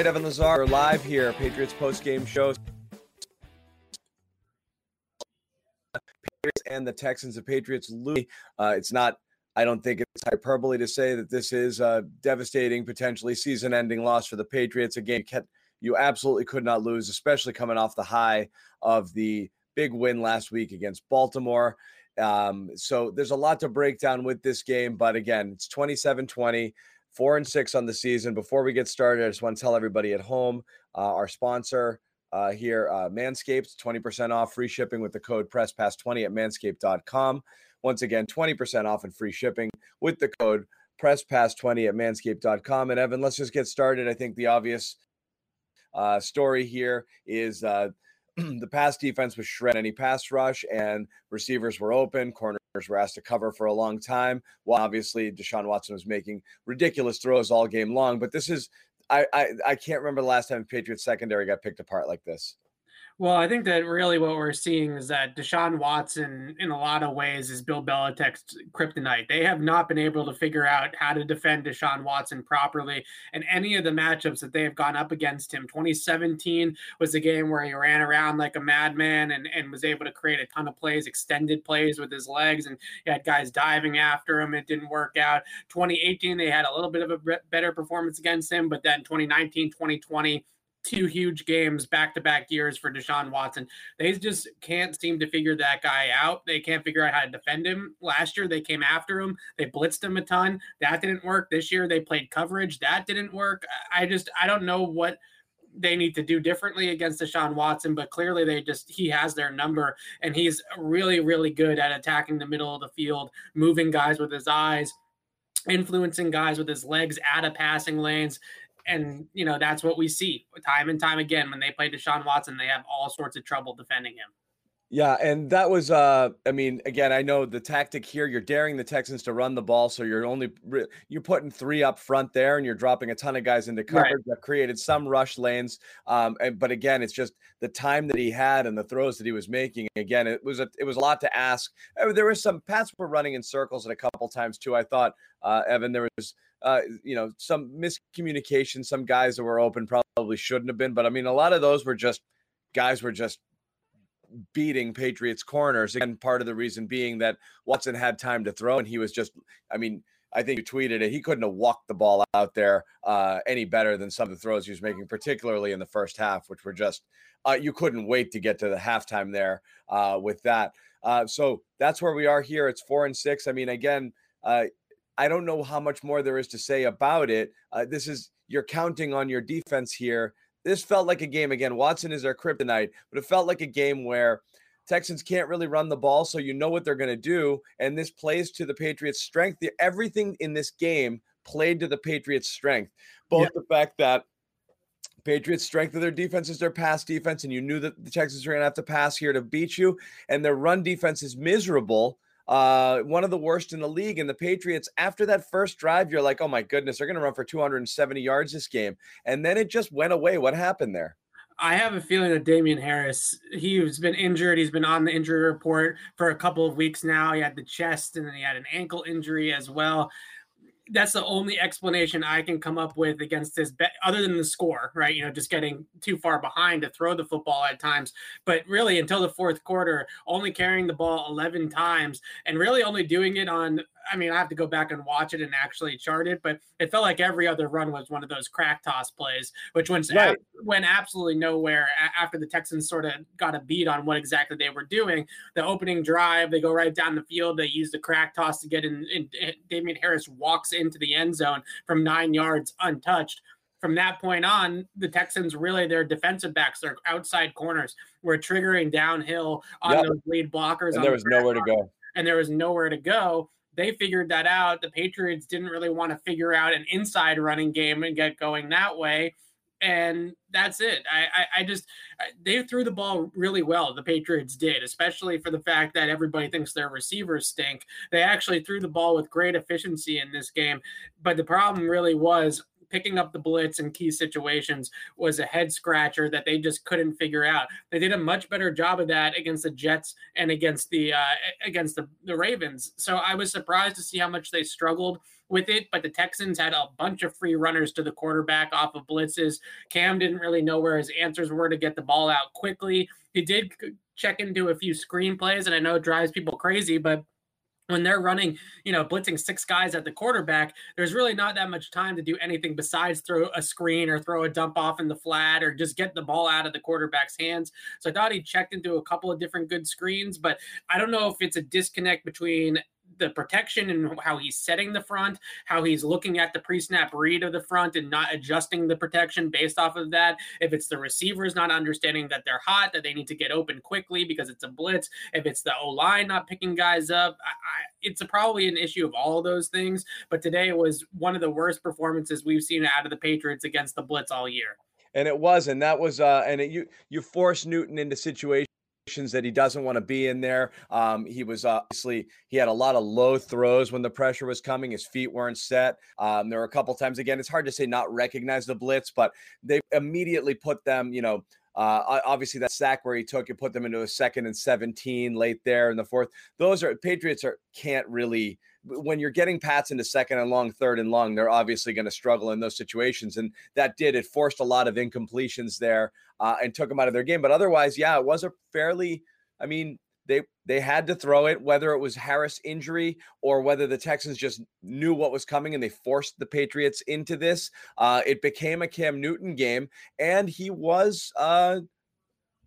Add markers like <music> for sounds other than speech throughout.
All right, Evan Lazar, we're live here, Patriots post game show. Patriots and the Texans. The Patriots lose. Uh, it's not. I don't think it's hyperbole to say that this is a devastating, potentially season-ending loss for the Patriots. A Again, you absolutely could not lose, especially coming off the high of the big win last week against Baltimore. Um, so there's a lot to break down with this game, but again, it's 27 20 four and six on the season. Before we get started, I just want to tell everybody at home uh, our sponsor uh, here, uh, Manscaped, 20% off free shipping with the code PressPass20 at manscaped.com. Once again, 20% off and free shipping with the code PressPass20 at manscaped.com. And Evan, let's just get started. I think the obvious uh, story here is uh, <clears throat> the pass defense was shredded. Any pass rush and receivers were open. Corners were asked to cover for a long time. While obviously Deshaun Watson was making ridiculous throws all game long. But this is I I, I can't remember the last time Patriots secondary got picked apart like this. Well, I think that really what we're seeing is that Deshaun Watson, in a lot of ways, is Bill Belichick's kryptonite. They have not been able to figure out how to defend Deshaun Watson properly. And any of the matchups that they have gone up against him, 2017 was the game where he ran around like a madman and, and was able to create a ton of plays, extended plays with his legs, and he had guys diving after him. It didn't work out. 2018, they had a little bit of a better performance against him, but then 2019, 2020, two huge games back to back years for Deshaun Watson. They just can't seem to figure that guy out. They can't figure out how to defend him. Last year, they came after him, they blitzed him a ton. That didn't work. This year, they played coverage. That didn't work. I just, I don't know what they need to do differently against Deshaun Watson, but clearly they just he has their number and he's really, really good at attacking the middle of the field, moving guys with his eyes, influencing guys with his legs out of passing lanes and you know that's what we see time and time again when they play Deshaun Watson. They have all sorts of trouble defending him. Yeah, and that was uh I mean, again, I know the tactic here, you're daring the Texans to run the ball, so you're only you're putting 3 up front there and you're dropping a ton of guys into coverage right. that created some rush lanes. Um and, but again, it's just the time that he had and the throws that he was making. Again, it was a it was a lot to ask. Uh, there was some paths were running in circles at a couple times too. I thought uh Evan there was uh, you know, some miscommunication. Some guys that were open probably shouldn't have been, but I mean, a lot of those were just guys were just beating Patriots corners. Again, part of the reason being that Watson had time to throw, and he was just, I mean, I think you tweeted it. He couldn't have walked the ball out there uh, any better than some of the throws he was making, particularly in the first half, which were just uh, you couldn't wait to get to the halftime there uh, with that. Uh, so that's where we are here. It's four and six. I mean, again, uh, I don't know how much more there is to say about it. Uh, this is you're counting on your defense here. This felt like a game again. Watson is our kryptonite, but it felt like a game where Texans can't really run the ball, so you know what they're going to do, and this plays to the Patriots' strength. Everything in this game played to the Patriots' strength. Both yeah. the fact that Patriots' strength of their defense is their pass defense, and you knew that the Texans were going to have to pass here to beat you, and their run defense is miserable uh, one of the worst in the league. And the Patriots, after that first drive, you're like, oh my goodness, they're going to run for 270 yards this game. And then it just went away. What happened there? I have a feeling that Damien Harris, he's been injured. He's been on the injury report for a couple of weeks now. He had the chest and then he had an ankle injury as well that's the only explanation I can come up with against this bet, other than the score, right? You know, just getting too far behind to throw the football at times. But really, until the fourth quarter, only carrying the ball 11 times and really only doing it on I mean, I have to go back and watch it and actually chart it, but it felt like every other run was one of those crack toss plays, which went, right. went absolutely nowhere after the Texans sort of got a beat on what exactly they were doing. The opening drive, they go right down the field. They use the crack toss to get in. And Damien Harris walks into the end zone from nine yards untouched from that point on, the Texans really their defensive backs, their outside corners, were triggering downhill on yep. those lead blockers. And there was nowhere to go. And there was nowhere to go They figured that out. The Patriots didn't really want to figure out an inside running game and get going that way and that's it. I, I, I just they threw the ball really well. The Patriots did, especially for the fact that everybody thinks their receivers stink. They actually threw the ball with great efficiency in this game, but the problem really was picking up the blitz in key situations was a head scratcher that they just couldn't figure out. They did a much better job of that against the Jets and against the uh, against the, the Ravens. So I was surprised to see how much they struggled with it, but the Texans had a bunch of free runners to the quarterback off of blitzes. Cam didn't really know where his answers were to get the ball out quickly. He did check into a few screen plays, and I know it drives people crazy, but when they're running, you know, blitzing six guys at the quarterback, there's really not that much time to do anything besides throw a screen or throw a dump off in the flat or just get the ball out of the quarterback's hands. So I thought he checked into a couple of different good screens, but I don't know if it's a disconnect between the protection and how he's setting the front, how he's looking at the pre-snap read of the front and not adjusting the protection based off of that. If it's the receivers not understanding that they're hot, that they need to get open quickly because it's a blitz. If it's the O line not picking guys up, I, I, it's probably an issue of all of those things. But today was one of the worst performances we've seen out of the Patriots against the blitz all year and it was and that was uh and it, you you force newton into situations that he doesn't want to be in there. Um, he was obviously he had a lot of low throws when the pressure was coming. His feet weren't set. Um, there were a couple times again. It's hard to say not recognize the blitz, but they immediately put them. You know, uh, obviously that sack where he took it put them into a second and 17 late there in the fourth. Those are Patriots are can't really when you're getting Pats into second and long, third and long, they're obviously going to struggle in those situations. And that did, it forced a lot of incompletions there uh, and took them out of their game. But otherwise, yeah, it was a fairly, I mean, they they had to throw it, whether it was Harris injury or whether the Texans just knew what was coming and they forced the Patriots into this. Uh, it became a Cam Newton game, and he was uh,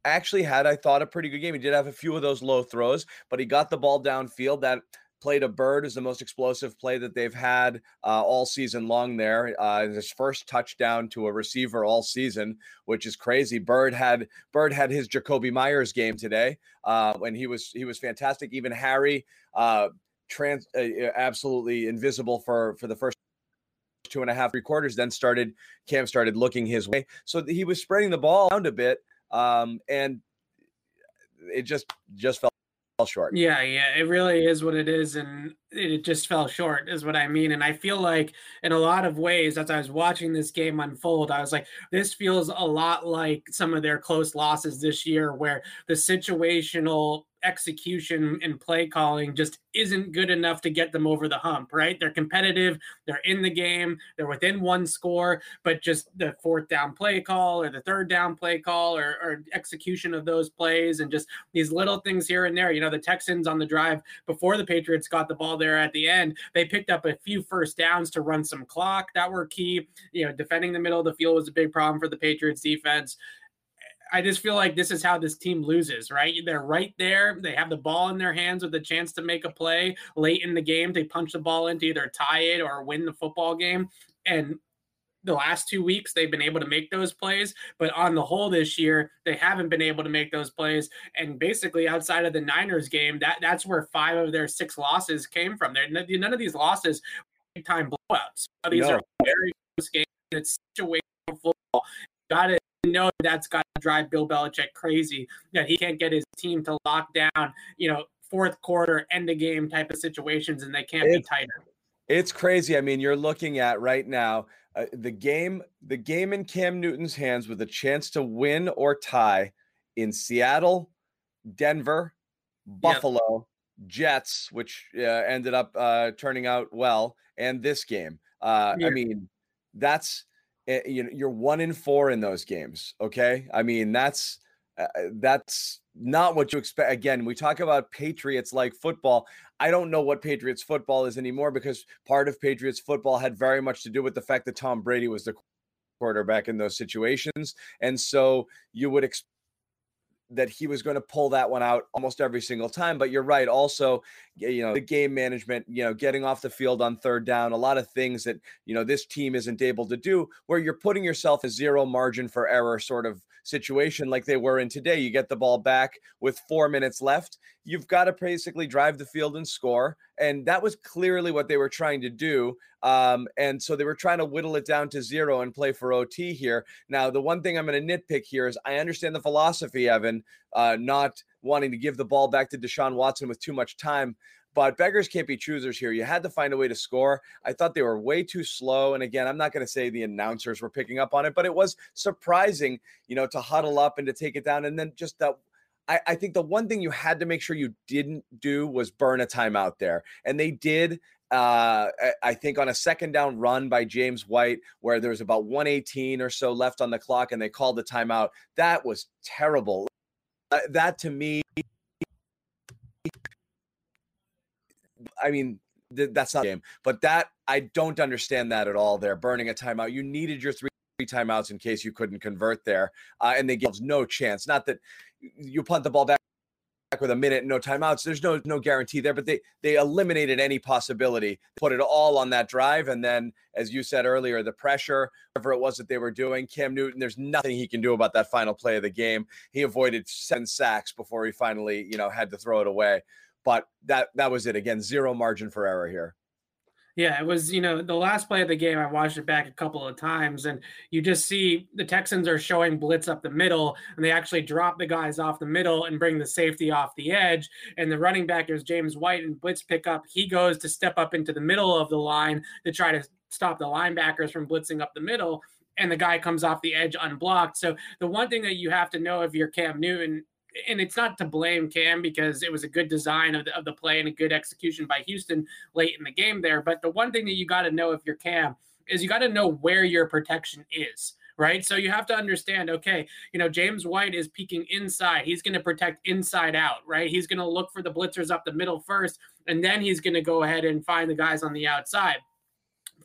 actually had, I thought, a pretty good game. He did have a few of those low throws, but he got the ball downfield. That played a Byrd is the most explosive play that they've had uh, all season long there uh, his first touchdown to a receiver all season which is crazy. Byrd had Byrd had his Jakobi Meyers game today uh, when he was he was fantastic. Even harry uh, trans uh, absolutely invisible for for the first two and a half three quarters then started cam started looking his way. So he was spreading the ball around a bit um, and it just just felt short. Yeah, yeah, it really is what it is, and it just fell short, is what I mean. And I feel like, in a lot of ways, as I was watching this game unfold, I was like, this feels a lot like some of their close losses this year, where the situational execution and play calling just isn't good enough to get them over the hump, right? They're competitive, they're in the game, they're within one score, but just the fourth down play call or the third down play call or, or execution of those plays and just these little things here and there. You know, the Texans on the drive before the Patriots got the ball there at the end, they picked up a few first downs to run some clock that were key. You know, defending the middle of the field was a big problem for the Patriots defense. I just feel like this is how this team loses, right? They're right there. They have the ball in their hands with a chance to make a play late in the game. They punch the ball in to either tie it or win the football game. And the last two weeks they've been able to make those plays but on the whole this year they haven't been able to make those plays and basically outside of the niners game that that's where five of their six losses came from there none of these losses big time blowouts these no. are very close games it's situational football got to know that's got to drive Bill Belichick crazy that he can't get his team to lock down, you know, fourth quarter, end of game type of situations, and they can't it's, be tighter. It's crazy. I mean, you're looking at right now uh, the game, the game in Cam Newton's hands with a chance to win or tie in Seattle, Denver, Buffalo, yep. Jets, which uh, ended up uh, turning out well, and this game. Uh, yeah. I mean, that's you know you're one in four in those games okay? I mean that's uh, that's not what you expect again we talk about patriots like football i don't know what patriots football is anymore because part of patriots football had very much to do with the fact that tom brady was the quarterback in those situations and so you would expect that he was going to pull that one out almost every single time. But you're right. Also, you know, the game management, you know, getting off the field on third down, a lot of things that, you know, this team isn't able to do where you're putting yourself a zero margin for error sort of situation like they were in today. You get the ball back with four minutes left. You've got to basically drive the field and score. And that was clearly what they were trying to do. Um, and so they were trying to whittle it down to zero and play for OT here. Now, the one thing I'm going to nitpick here is I understand the philosophy, Evan, uh, not wanting to give the ball back to Deshaun Watson with too much time. But beggars can't be choosers here. You had to find a way to score. I thought they were way too slow. And again, I'm not going to say the announcers were picking up on it, but it was surprising, you know, to huddle up and to take it down. And then just that I, I, think the one thing you had to make sure you didn't do was burn a timeout there. And they did. Uh, I think on a second down run by James White, where there was about 118 or so left on the clock, and they called the timeout. That was terrible. Uh, that to me I mean, th- that's not game, but that I don't understand that at all. They're burning a timeout. You needed your three timeouts in case you couldn't convert there, uh, and they gave no chance. Not that you punt the ball back with a minute, and no timeouts. There's no no guarantee there, but they they eliminated any possibility, put it all on that drive, and then, as you said earlier, the pressure, whatever it was that they were doing, Cam Newton, there's nothing he can do about that final play of the game. He avoided seven sacks before he finally, you know, had to throw it away. But that that was it. Again, zero margin for error here. Yeah, it was, you know, the last play of the game, I watched it back a couple of times, and you just see the Texans are showing blitz up the middle, and they actually drop the guys off the middle and bring the safety off the edge. And the running back is James White and blitz pickup. He goes to step up into the middle of the line to try to stop the linebackers from blitzing up the middle. And the guy comes off the edge unblocked. So the one thing that you have to know if you're Cam Newton and it's not to blame Cam because it was a good design of the, of the play and a good execution by Houston late in the game there. But the one thing that you got to know if you're Cam is you got to know where your protection is right? So you have to understand, okay, you know, James White is peeking inside. He's going to protect inside out, right? He's going to look for the blitzers up the middle first, and then he's going to go ahead and find the guys on the outside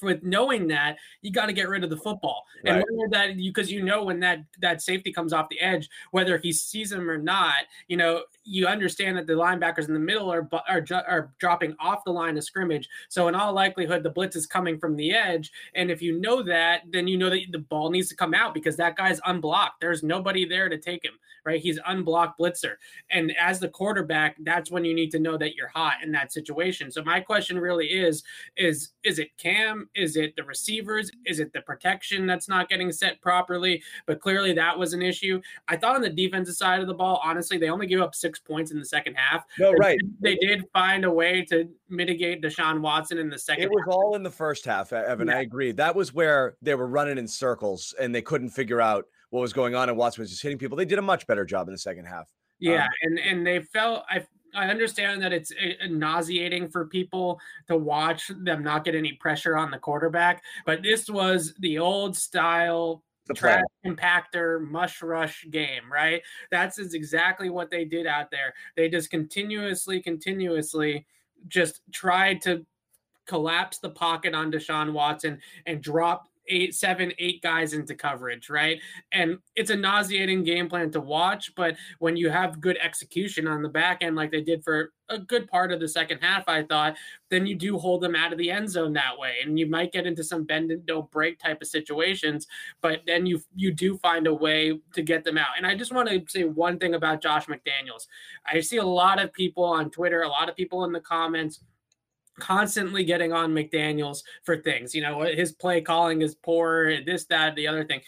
with knowing that you got to get rid of the football. Right. and that you because you know when that that safety comes off the edge whether he sees him or not you know you understand that the linebackers in the middle are, are are dropping off the line of scrimmage. So in all likelihood the blitz is coming from the edge. And if you know that then you know that the ball needs to come out because that guy's unblocked. There's nobody there to take him right? He's unblocked blitzer. And as the quarterback that's when you need to know that you're hot in that situation. So my question really is is is it cam is it the receivers? Is it the protection that's not getting set properly? But clearly that was an issue. I thought on the defensive side of the ball, honestly, they only gave up six points in the second half. No, right. They did find a way to mitigate Deshaun Watson in the second. It was half. all in the first half, Evan. Yeah. I agree. That was where they were running in circles and they couldn't figure out what was going on, and Watson was just hitting people. They did a much better job in the second half. Yeah, um, and and they felt I I understand that it's eh, nauseating for people to watch them not get any pressure on the quarterback, but this was the old style the trash compactor mush rush game, right? That's is exactly what they did out there. They just continuously, continuously just tried to collapse the pocket on Deshaun Watson and drop eight, seven, eight guys into coverage, right? And it's a nauseating game plan to watch. But when you have good execution on the back end, like they did for a good part of the second half, I thought, then you do hold them out of the end zone that way. And you might get into some bend and don't break type of situations, but then you you do find a way to get them out. And I just want to say one thing about Josh McDaniels. I see a lot of people on Twitter, a lot of people in the comments constantly getting on McDaniels for things. You know, his play calling is poor, this, that, the other thing.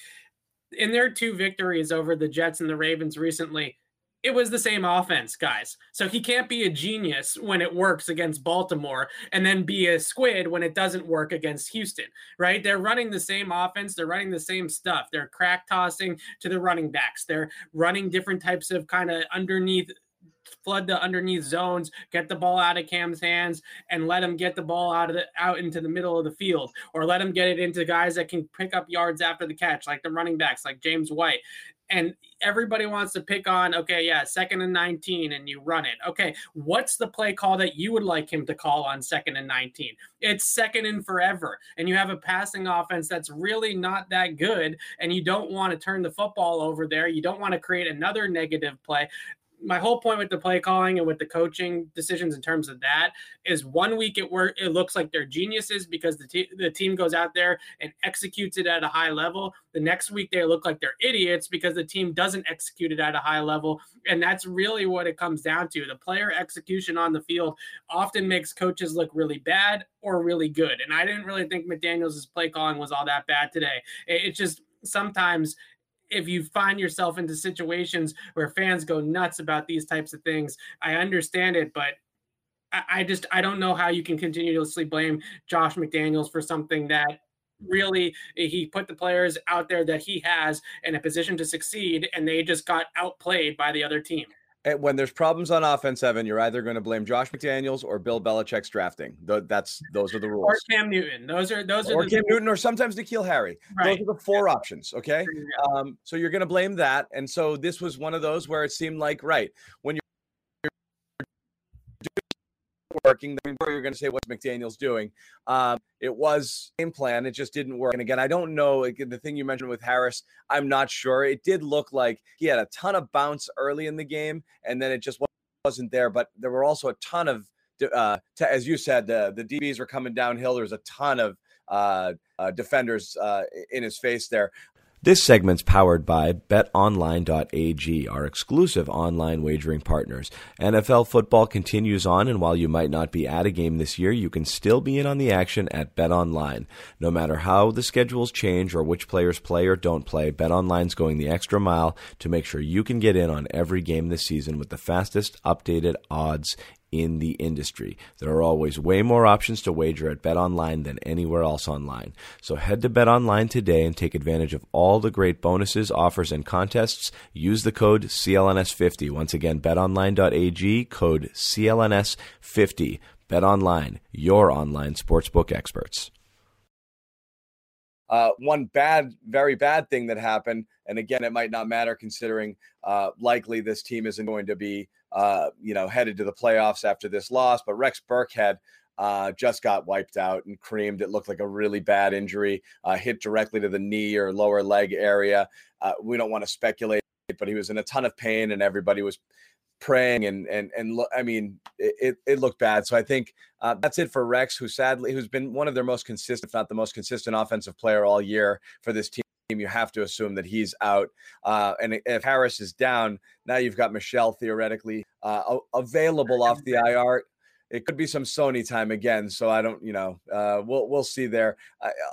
In their two victories over the Jets and the Ravens recently, it was the same offense, guys. So he can't be a genius when it works against Baltimore and then be a squid when it doesn't work against Houston, right? They're running the same offense, they're running the same stuff. They're crack tossing to the running backs. They're running different types of kind of underneath flood the underneath zones, get the ball out of Cam's hands, and let him get the ball out of the out into the middle of the field, or let him get it into guys that can pick up yards after the catch, like the running backs, like James White. And everybody wants to pick on, okay, yeah, second and 19, and you run it. Okay, what's the play call that you would like him to call on second and 19? It's second and forever. And you have a passing offense that's really not that good, and you don't want to turn the football over there. You don't want to create another negative play my whole point with the play calling and with the coaching decisions in terms of that is one week it work it looks like they're geniuses because the, te- the team goes out there and executes it at a high level. The next week they look like they're idiots because the team doesn't execute it at a high level. And that's really what it comes down to. The player execution on the field often makes coaches look really bad or really good. And i didn't really think mcdaniels' play calling was all that bad today. It, it just sometimes if you find yourself into situations where fans go nuts about these types of things, I understand it, but I, just I don't know how you can continuously blame Josh McDaniels for something that really eh, he put the players out there that he has in a position to succeed and they just got outplayed by the other team when there's problems on offense, Evan, you're either going to blame Josh McDaniels or Bill Belichick's drafting. That's those are the rules. Or Cam Newton. Those are those are or Cam Newton, or sometimes N'Keal Harry. Right. Those are the four options. Okay. Um, so you're going to blame that, and so this was one of those where it seemed like right when you're working. Before you're going to say what's McDaniel's doing, um, it was game plan. It just didn't work. And again, I don't know. Again, the thing you mentioned with Harris, I'm not sure. It did look like he had a ton of bounce early in the game, and then it just wasn't there. But there were also a ton of, uh, to, as you said, the the DBs were coming downhill. There was a ton of uh, uh, defenders uh, in his face there. This segment's powered by betonline.ag, our exclusive online wagering partners. NFL football continues on, and while you might not be at a game this year, you can still be in on the action at BetOnline. No matter how the schedules change or which players play or don't play, BetOnline's going the extra mile to make sure you can get in on every game this season with the fastest updated odds in the industry. There are always way more options to wager at BetOnline than anywhere else online. So head to BetOnline today and take advantage of all the great bonuses, offers, and contests. Use the code CLNS50. Once again, betonline.ag, code CLNS50. BetOnline, your online sportsbook experts. Uh, one bad, very bad thing that happened, and again, it might not matter considering uh, likely this team isn't going to be uh, you know, headed to the playoffs after this loss. But Rex Burkhead uh, just got wiped out and creamed. It looked like a really bad injury, uh, hit directly to the knee or lower leg area. Uh, we don't want to speculate, but he was in a ton of pain, and everybody was praying and and and look, I mean, it, it looked bad. So I think uh, that's it for Rex, who sadly who's been one of their most consistent, if not the most consistent offensive player all year for this team you have to assume that he's out. Uh, and if Harris is down, now you've got Michel theoretically uh, available off the IR. It could be some Sony time again, so I don't, you know, uh, we'll we'll see there.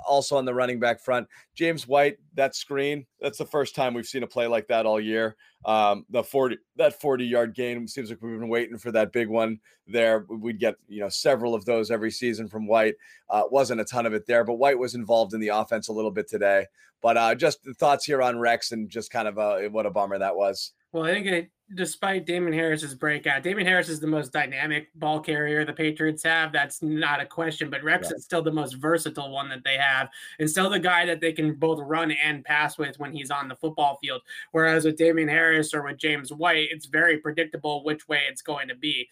Also on the running back front, James White, that screen, that's the first time we've seen a play like that all year. Um, the forty that forty yard gain seems like we've been waiting for that big one there. We'd get you know several of those every season from White. Uh, wasn't a ton of it there, but White was involved in the offense a little bit today. But uh, just the thoughts here on Rex and just kind of uh, what a bummer that was. Well, I think it, despite Damien Harris's breakout, Damien Harris is the most dynamic ball carrier the Patriots have. That's not a question. But Rex is still the most versatile one that they have, and still the guy that they can both run and pass with when he's on the football field. Whereas with Damien Harris or with James White, it's very predictable which way it's going to be.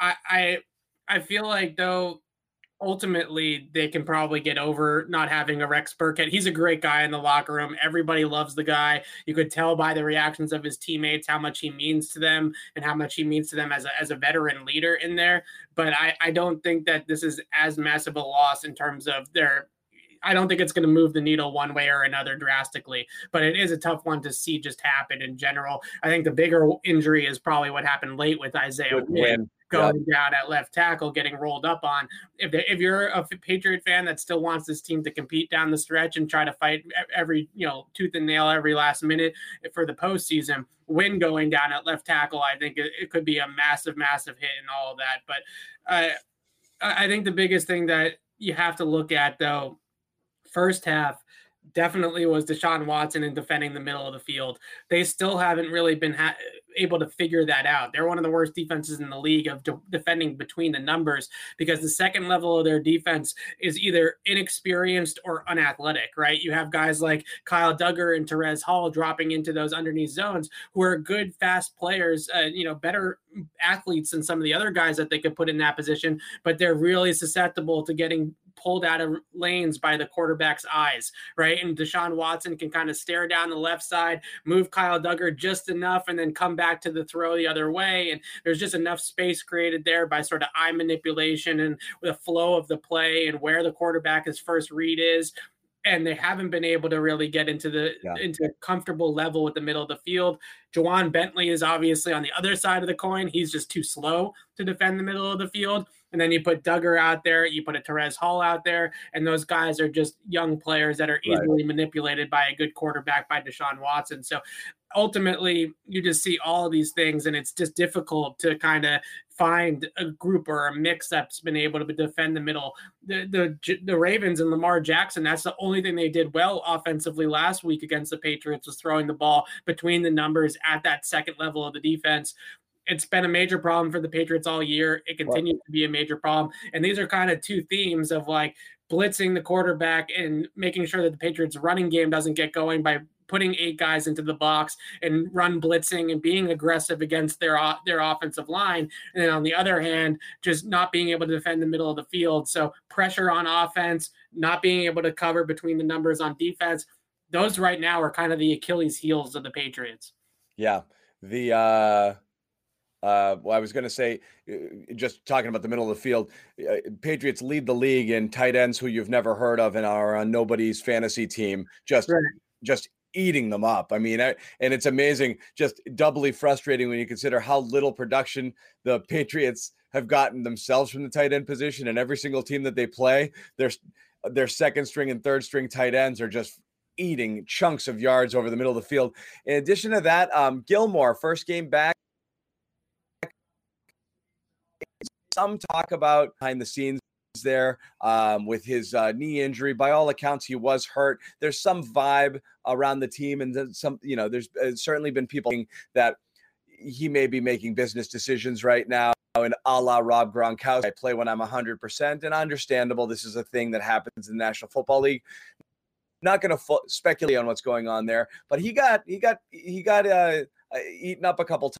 I I, I feel like though ultimately they can probably get over not having a Rex Burkhead. He's a great guy in the locker room. Everybody loves the guy. You could tell by the reactions of his teammates how much he means to them and how much he means to them as a, as a veteran leader in there. But I, I don't think that this is as massive a loss in terms of their I don't think it's going to move the needle one way or another drastically, but it is a tough one to see just happen in general. I think the bigger injury is probably what happened late with Isaiah Wynn going down at left tackle, getting rolled up on. If they, if you're a Patriot fan that still wants this team to compete down the stretch and try to fight every you know tooth and nail every last minute for the postseason, Wynn going down at left tackle, I think it, it could be a massive, massive hit and all of that. But uh, I think the biggest thing that you have to look at though, first half definitely was Deshaun Watson in defending the middle of the field. They still haven't really been ha- able to figure that out. They're one of the worst defenses in the league of de- defending between the numbers because the second level of their defense is either inexperienced or unathletic, right? You have guys like Kyle Dugger and Terez Hall dropping into those underneath zones who are good, fast players, uh, you know, better athletes than some of the other guys that they could put in that position, but they're really susceptible to getting pulled out of lanes by the quarterback's eyes, right? And Deshaun Watson can kind of stare down the left side, move Kyle Dugger just enough, and then come back to the throw the other way. And there's just enough space created there by sort of eye manipulation and the flow of the play and where the quarterback quarterback's first read is and they haven't been able to really get into the yeah. into a comfortable level with the middle of the field. Ja'Whaun Bentley is obviously on the other side of the coin. He's just too slow to defend the middle of the field. And then you put Dugger out there, you put a Terez Hall out there, and those guys are just young players that are easily right. manipulated by a good quarterback by Deshaun Watson. So ultimately, you just see all of these things, and it's just difficult to kind of find a group or a mix that's been able to defend the middle. The, the the Ravens and Lamar Jackson, that's the only thing they did well offensively last week against the Patriots was throwing the ball between the numbers at that second level of the defense it's been a major problem for the Patriots all year. It continues to be a major problem. And these are kind of two themes of like blitzing the quarterback and making sure that the Patriots running game doesn't get going by putting eight guys into the box and run blitzing and being aggressive against their their offensive line. And then on the other hand, just not being able to defend the middle of the field. So pressure on offense, not being able to cover between the numbers on defense. Those right now are kind of the Achilles heels of the Patriots. Yeah. The uh uh, well, I was going to say, uh, just talking about the middle of the field, uh, Patriots lead the league in tight ends who you've never heard of and are on nobody's fantasy team. Just, right. just eating them up. I mean, I, and it's amazing, just doubly frustrating when you consider how little production the Patriots have gotten themselves from the tight end position. And every single team that they play, their their second string and third string tight ends are just eating chunks of yards over the middle of the field. In addition to that, um, Gilmore, first game back some talk about behind the scenes there um, with his uh, knee injury. By all accounts, he was hurt. There's some vibe around the team, and some, you know, there's uh, certainly been people that he may be making business decisions right now. And a la Rob Gronkowski, I play when I'm 100%, and understandable. This is a thing that happens in the National Football League. Not going to fo- speculate on what's going on there, but he got he got he got uh, uh eaten up a couple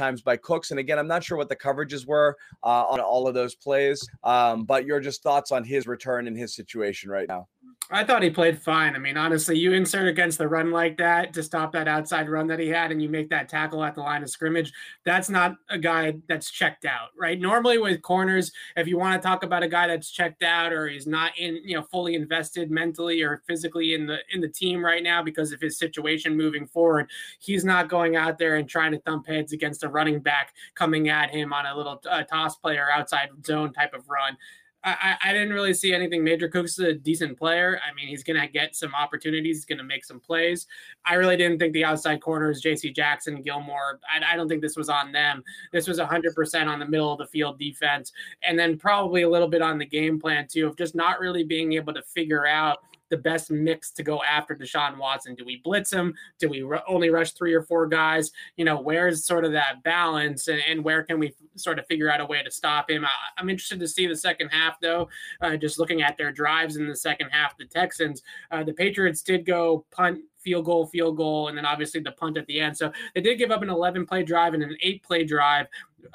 times by Cooks. And again, I'm not sure what the coverages were uh, on all of those plays, um, but your just thoughts on his return and his situation right now. I thought he played fine. I mean, honestly, you insert against the run like that to stop that outside run that he had, and you make that tackle at the line of scrimmage. That's not a guy that's checked out, right? Normally, with corners, if you want to talk about a guy that's checked out or he's not in, you know, fully invested mentally or physically in the in the team right now because of his situation moving forward, he's not going out there and trying to thump heads against a running back coming at him on a little uh, toss play or outside zone type of run. I, I didn't really see anything major. Cooks a decent player. I mean, he's going to get some opportunities. He's going to make some plays. I really didn't think the outside corners, J.C. Jackson, Gilmore, I, I don't think this was on them. This was 100% on the middle of the field defense. And then probably a little bit on the game plan, too, of just not really being able to figure out – the best mix to go after Deshaun Watson? Do we blitz him? Do we r- only rush three or four guys? You know, where's sort of that balance and, and where can we f- sort of figure out a way to stop him? I, am interested to see the second half, though. Uh, just looking at their drives in the second half, the Texans, uh, the Patriots did go punt field goal, field goal, and then obviously the punt at the end. So they did give up an 11 play drive and an eight play drive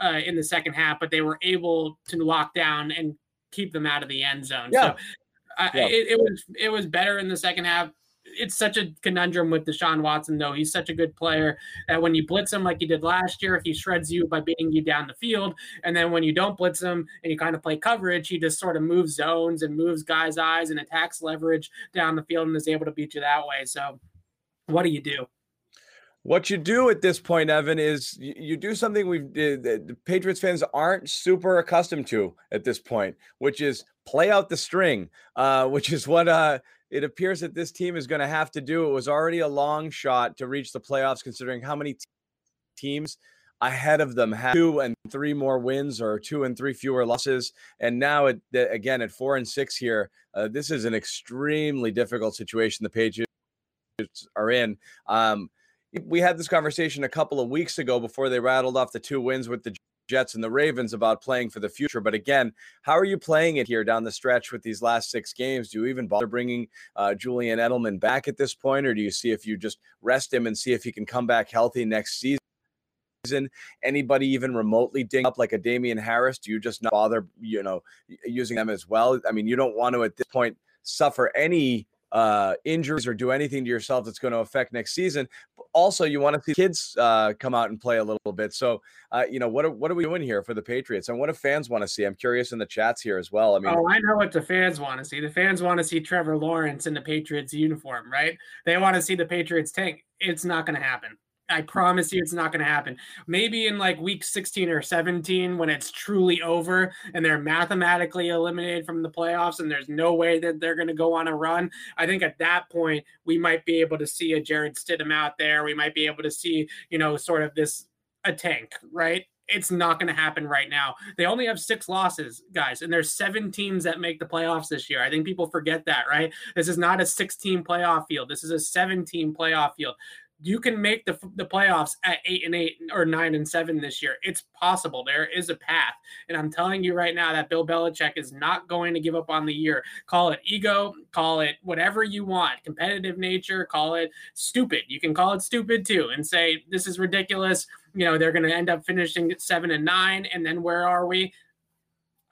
uh, in the second half, but they were able to lock down and keep them out of the end zone. Yeah. So I, it, it, was it was better in the second half. It's such a conundrum with Deshaun Watson, though. He's such a good player that when you blitz him like you did last year, he shreds you by beating you down the field. And then when you don't blitz him and you kind of play coverage, he just sort of moves zones and moves guys' eyes and attacks leverage down the field and is able to beat you that way. So, what do you do? What you do at this point, Evan, is you, do something we the Patriots fans aren't super accustomed to at this point, which is play out the string, uh, <laughs> which is what uh, it appears that this team is going to have to do. It was already a long shot to reach the playoffs, considering how many teams ahead of them have two and three more wins or two and three fewer losses. And now, it, again, at four and six here, uh, this is an extremely difficult situation the Patriots are in. Um, we had this conversation a couple of weeks ago before they rattled off the two wins with the Jets and the Ravens about playing for the future. But again, how are you playing it here down the stretch with these last six games? Do you even bother bringing uh, Julian Edelman back at this point, or do you see if you just rest him and see if he can come back healthy next season? anybody even remotely ding up like a Damien Harris? Do you just not bother, you know, using them as well? I mean, you don't want to at this point suffer any uh, injuries or do anything to yourself that's going to affect next season. Also, you want to see kids uh, come out and play a little bit. So, uh, you know, what are, what are we doing here for the Patriots, and what do fans want to see? I'm curious in the chats here as well. I mean, oh, I know what the fans want to see. The fans want to see Trevor Lawrence in the Patriots uniform, right? They want to see the Patriots tank. It's not going to happen. I promise you it's not going to happen. Maybe in like week 16 or 17 when it's truly over and they're mathematically eliminated from the playoffs and there's no way that they're going to go on a run. I think at that point we might be able to see a Jarrett Stidham out there. We might be able to see, you know, sort of this a tank, right? It's not going to happen right now. They only have six losses, guys, and there's seven teams that make the playoffs this year. I think people forget that, right? This is not a 16 playoff field. This is a 17 playoff field you can make the the playoffs at eight and eight or nine and seven this year. It's possible. There is a path, and I'm telling you right now that Bill Belichick is not going to give up on the year. Call it ego, call it whatever you want, competitive nature, call it stupid. You can call it stupid too, and say this is ridiculous. You know they're going to end up finishing seven and nine, and then where are we?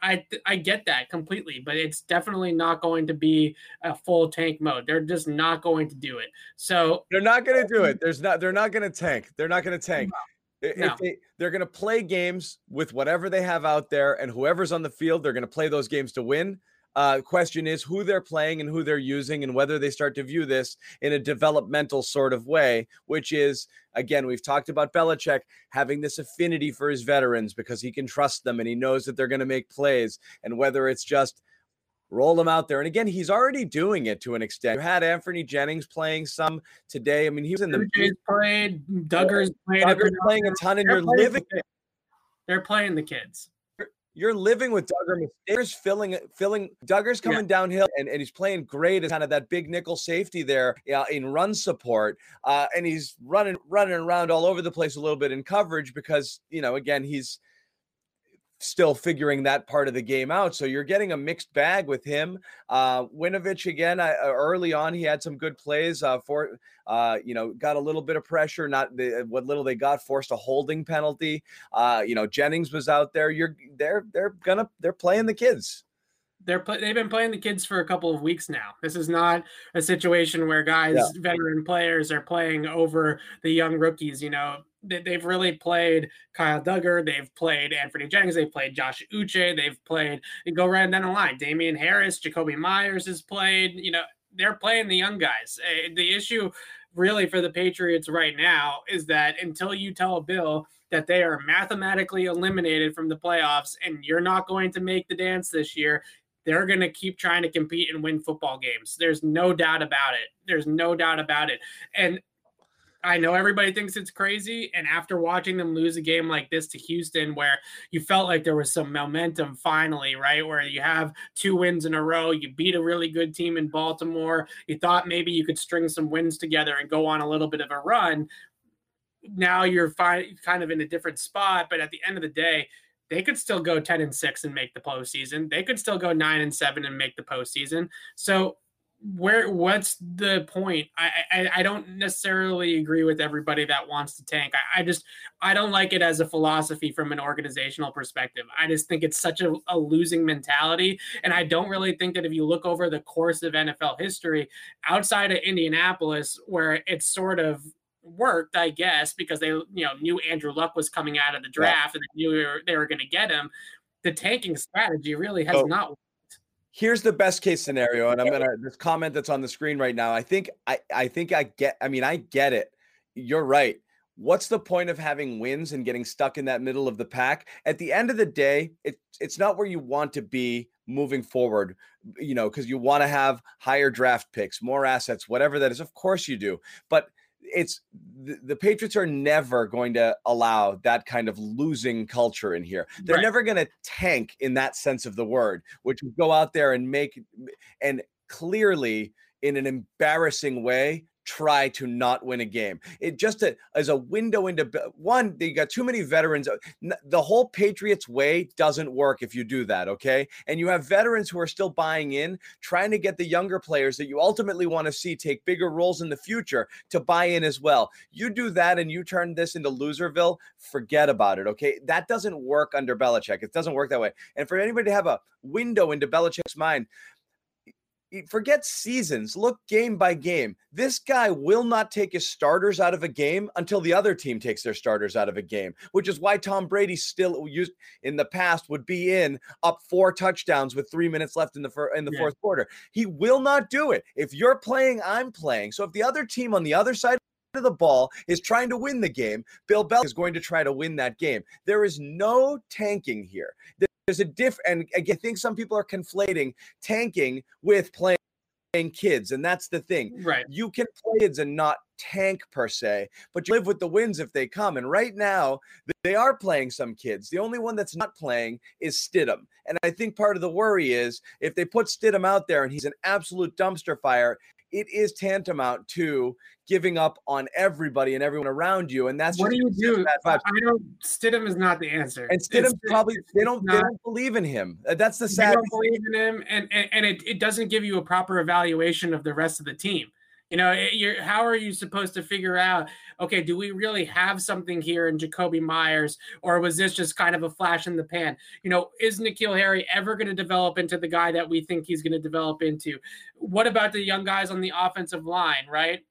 I I get that completely, but it's definitely not going to be a full tank mode. They're just not going to do it. So they're not going to do it. <laughs> There's not. They're not going to tank. They're not going to tank. No. They, they're going to play games with whatever they have out there, and whoever's on the field, they're going to play those games to win. Uh, question is who they're playing and who they're using, and whether they start to view this in a developmental sort of way, which is, again, we've talked about Belichick having this affinity for his veterans because he can trust them and he knows that they're going to make plays, and whether it's just roll them out there. And again, he's already doing it to an extent. You had Anfernee Jennings playing some today. I mean, he was in the Uche's played, Dugger's played. Dugger's playing a ton, and you're living. They're playing the kids. You're living with Dugger. Dugger's filling, filling. Dugger's coming yeah. downhill, and, and he's playing great as kind of that big nickel safety there uh, in run support. Uh, and he's running, running around all over the place a little bit in coverage because you know, again, he's still figuring that part of the game out. So you're getting a mixed bag with him. Uh, Winovich again, uh, early on, he had some good plays uh, for, uh, you know, got a little bit of pressure. Not the, what little they got, forced a holding penalty. Uh, you know, Jennings was out there. You're they're they're gonna they're playing the kids they're they've been playing the kids for a couple of weeks now. This is not a situation where guys, yeah. veteran players, are playing over the young rookies. You know, they've really played Kyle Dugger, they've played Anfernee Jennings, they've played Josh Uche, they've played and go right down the line. Damien Harris, Jakobi Meyers has played. You know, they're playing the young guys. Eh, the issue really for the Patriots right now is that until you tell Bill that they are mathematically eliminated from the playoffs and you're not going to make the dance this year, they're going to keep trying to compete and win football games. There's no doubt about it. There's no doubt about it. And I know everybody thinks it's crazy. And after watching them lose a game like this to Houston, where you felt like there was some momentum finally, right? Where you have two wins in a row, you beat a really good team in Baltimore. You thought maybe you could string some wins together and go on a little bit of a run. Now you're fi- kind of in a different spot. But at the end of the day, they could still go 10 and 6 and make the postseason. They could still go 9 and 7 and make the postseason. So where what's the point? I, I, I don't necessarily agree with everybody that wants to tank. I, I just I don't like it as a philosophy from an organizational perspective. I just think it's such a, a looking mentality, and I don't really think that if you look over the course of NFL history, outside of Indianapolis, where it's sort of worked, I guess, because they you know knew Andrew Luck was coming out of the draft yeah. and they knew they were, they were going to get him. The tanking strategy really has not here's the best case scenario and i'm gonna this comment that's on the screen right now i think i i think i get i mean i get it. You're right. What's the point of having wins and getting stuck in that middle of the pack? At the end of the day it, it's not where you want to be moving forward you know because you want to have higher draft picks more assets whatever that is of course you do. But it's the, the, Patriots are never going to allow that kind of losing culture in here. They're right. never going to tank in that sense of the word, which is go out there and make and clearly in an embarrassing way try to not win a game. It just a, as a window into one, they got too many veterans. Uh, the whole Patriots way doesn't work if you do that, okay? And you have veterans who are still buying in, trying to get the younger players that you ultimately want to see take bigger roles in the future to buy in as well. You do that and you turn this into Loserville, forget about it, okay? That doesn't work under Belichick. It doesn't work that way. And for anybody to have a window into Belichick's mind, forget seasons, look game by game. This guy will not take his starters out of a game until the other team takes their starters out of a game, which is why Tom Brady still used in the past would be in up four touchdowns with 3 minutes left in the fir- in the yeah. fourth quarter. He will not do it. If you're playing, I'm playing. So if the other team on the other side of the ball is trying to win the game, Bill Belichick is going to try to win that game. There is no tanking here there's a diff and I think some people are conflating tanking with playing kids and that's the thing. Right. You can play kids and not tank per se but you live with the wins if they come and right now they are playing some kids. The only one that's not playing is stidham and i think part of the worry is if they put stidham out there and he's an absolute dumpster fire it is tantamount to giving up on everybody and everyone around you. And that's what do you do? I don't. Stidham is not the answer. And Stidham probably they don't not, they don't believe in him. That's the sad. They don't believe in him, and and, and it, it doesn't give you a proper evaluation of the rest of the team. You know, eh, you're, how are you supposed to figure out, okay, do we really have something here in Jakobi Meyers, or was this just kind of a flash in the pan? You know, is N'Keal Harry ever going to develop into the guy that we think he's going to develop into? What about the young guys on the offensive line, right?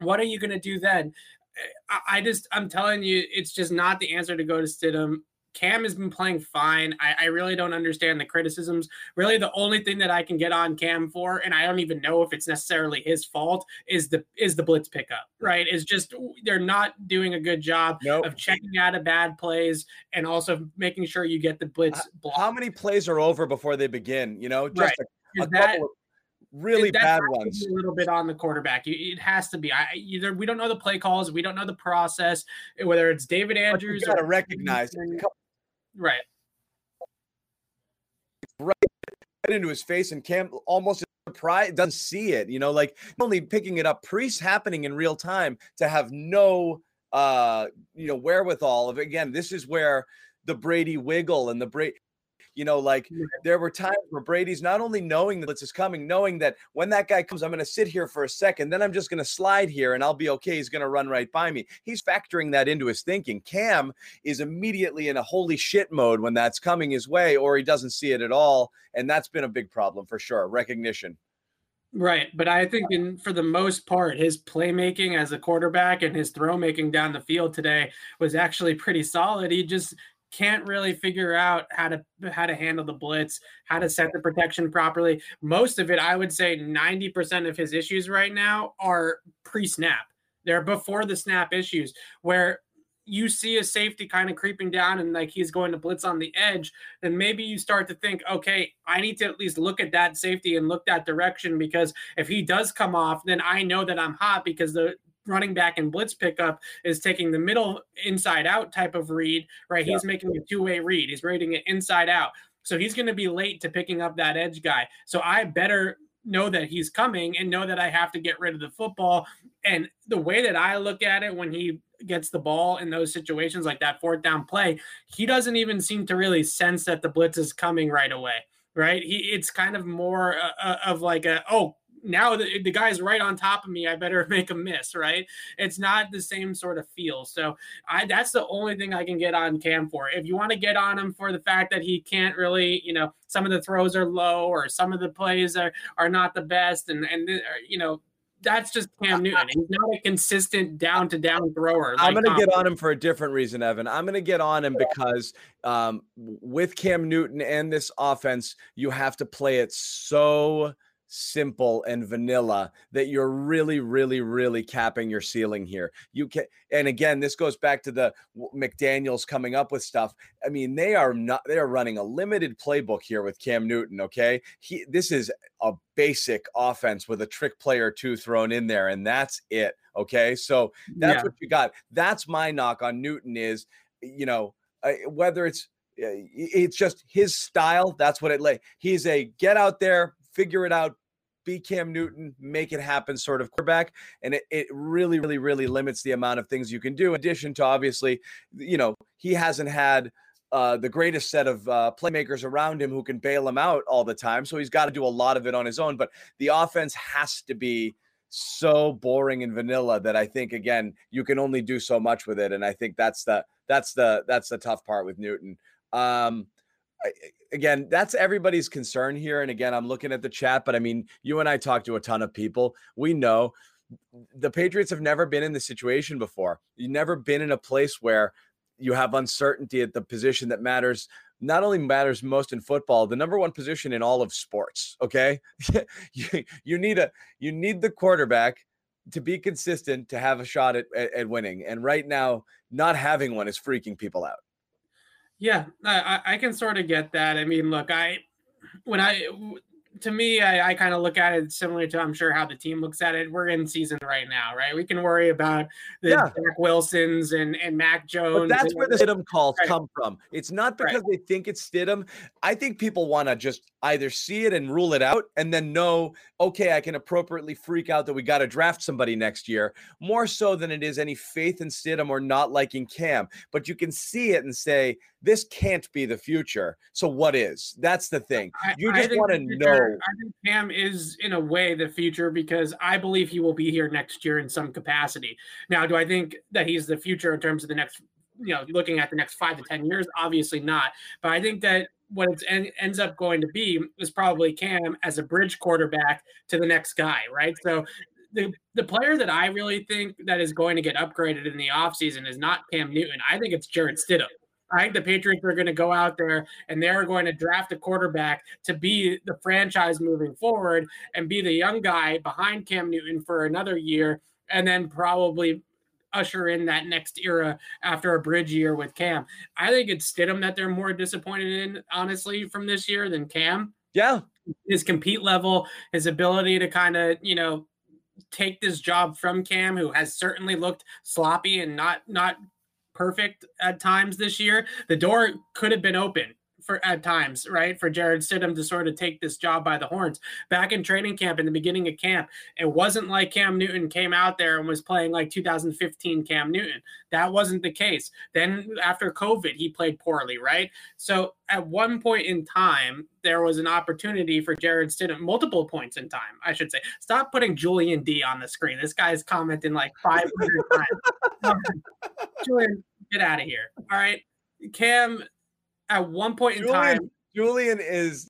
What are you going to do then? Eh, I, just, I'm telling you, it's just not the answer to go to Stidham. Cam has been playing fine. I, I, really don't understand the criticisms. Really, the only thing that I can get on Cam for, and I don't even know if it's necessarily his fault, is the is the blitz pickup. Right? Is just they're not doing a good job nope. of checking out of bad plays and also making sure you get the blitz. How many plays are over before they begin? You know, just right. a, a that, couple of really bad ones. A little bit on the quarterback. It has to be. I either we don't know the play calls, we don't know the process, whether it's David Andrews. You got to recognize. Right. Right into his face, and Cam almost surprised doesn't see it. You know, like only picking it up, Priest happening in real time to have no uh you know wherewithal of again this is where the Brady wiggle and the Brady you know, like there were times where Brady's not only knowing that blitz is coming, knowing that when that guy comes, I'm going to sit here for a second, then I'm just going to slide here and I'll be okay. He's going to run right by me. He's factoring that into his thinking. Cam is immediately in a holy shit mode when that's coming his way, or he doesn't see it at all. And that's been a big problem for sure. Recognition. Right, but I think in for the most part, his playmaking as a quarterback and his throw making down the field today was actually pretty solid. He just can't really figure out how to how to handle the blitz, how to set the protection properly. Most of it, I would say 90% of his issues right now are pre-snap. They're before the snap issues where you see a safety kind of creeping down and like he's going to blitz on the edge, then maybe you start to think, okay, I need to at least look at that safety and look that direction because if he does come off, then I know that I'm hot because the running back and blitz pickup is taking the middle inside out type of read, right? Yeah. He's making a two way read. He's reading it inside out. So he's going to be late to picking up that edge guy. So I better know that he's coming and know that I have to get rid of the football. And the way that I look at it when he gets the ball in those situations like that fourth down play, he doesn't even seem to really sense that the blitz is coming right away. Right. He, it's kind of more uh, uh of like a, oh, now the, the guy's right on top of me i better <laughs> make a miss right it's not the same sort of feel so i that's the only thing i can get on cam for if you want to get on him for the fact that he can't really you know some of the throws are low or some of the plays are are not the best and and uh, you know that's just Cam Newton. He's not a consistent down to down thrower. Like I'm going to get on him for a different reason, Evan. I'm going to get on him because um, with Cam Newton and this offense, you have to play it so simple and vanilla that you're really really really capping your ceiling here. You can and again this goes back to the mcdaniels coming up with stuff. I mean they are not they are running a limited playbook here with cam newton okay? He this is a basic offense with a trick player or two thrown in there and that's it okay? So that's yeah. what you got. That's my knock on newton is you know uh, whether it's uh, it's just his style that's what it lay he's a get out there figure it out, be Cam Newton, make it happen sort of quarterback. And it, it really, really, really limits the amount of things you can do. In addition to obviously, you know, he hasn't had uh, the greatest set of uh, playmakers around him who can bail him out all the time. So he's got to do a lot of it on his own. But the offense has to be so boring and vanilla that I think again you can only do so much with it. And I think that's the that's the that's the tough part with Newton. Um, again, that's everybody's concern here. And again, I'm looking at the chat, but I mean, you and I talk to a ton of people. We know the Patriots have never been in this situation before. You've never been in a place where you have uncertainty at the position that matters not only matters most in football the number one position in all of sports okay <laughs> you, you need a you need the quarterback to be consistent to have a shot at, at, at winning and right now not having one is freaking people out yeah I, I can sort of get that i mean look i when i to me, I, I kind of look at it similar to I'm sure how the team looks at it. We're in season right now, right? We can worry about the yeah. Zach Wilsons and and Mac Jones. But that's where the Stidham calls right. come from. It's not because right. they think it's Stidham. I think people want to just either see it and rule it out, and then know, okay, I can appropriately freak out that we got to draft somebody next year. More so than it is any faith in Stidham or not liking Cam. But you can see it and say this can't be the future. So what is? That's the thing. You just want to know. I think Cam is in a way the future because I believe he will be here next year in some capacity. Now, do I think that he's the future in terms of the next, you know, looking at the next five to ten years? Obviously not. But I think that what it en- ends up going to be is probably Cam as a bridge quarterback to the next guy, right? So the the player that I really think that is going to get upgraded in the offseason is not Cam Newton. I think it's Jarrett Stidham. I think the Patriots are going to go out there and they're going to draft a quarterback to be the franchise moving forward and be the young guy behind Cam Newton for another year and then probably usher in that next era after a bridge year with Cam. I think it's Stidham that they're more disappointed in, honestly, from this year than Cam. Yeah. His compete level, his ability to kind of, you know, take this job from Cam, who has certainly looked sloppy and not not perfect at times this year. The door could have been open for at times, right? For Jarrett Stidham to sort of take this job by the horns. Back in training camp in the beginning of camp, it wasn't like Cam Newton came out there and was playing like 2015 Cam Newton. That wasn't the case. Then after COVID, he played poorly, right? So at one point in time, there was an opportunity for Jarrett Stidham, multiple points in time, I should say. Stop putting Julian D on the screen. This guy's commenting like 500 times. <laughs> Julian, get out of here. All right. Cam at one point in Julian, time. Julian is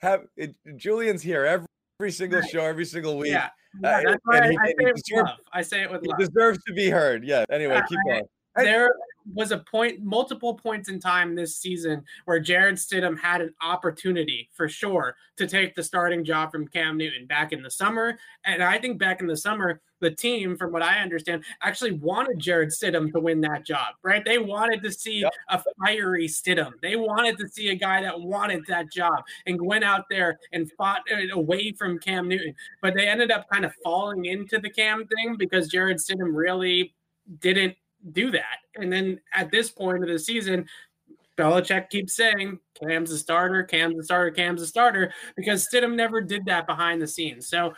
have it, Julian's here every, every single right. show, every single week. Yeah, yeah uh, I, he, I, say it with love. I say it with love. deserves to be heard. Yeah. Anyway, keep going. There was a point, multiple points in time this season where Jarrett Stidham had an opportunity for sure to take the starting job from Cam Newton back in the summer. And I think back in the summer, the team, from what I understand, actually wanted Jarrett Stidham to win that job, right? They wanted to see yep. a fiery Stidham. They wanted to see a guy that wanted that job and went out there and fought uh, away from Cam Newton. But they ended up kind of falling into the Cam thing because Jarrett Stidham really didn't do that. And then at this point of the season, Belichick keeps saying Cam's a starter, Cam's a starter, Cam's a starter, because Stidham never did that behind the scenes. So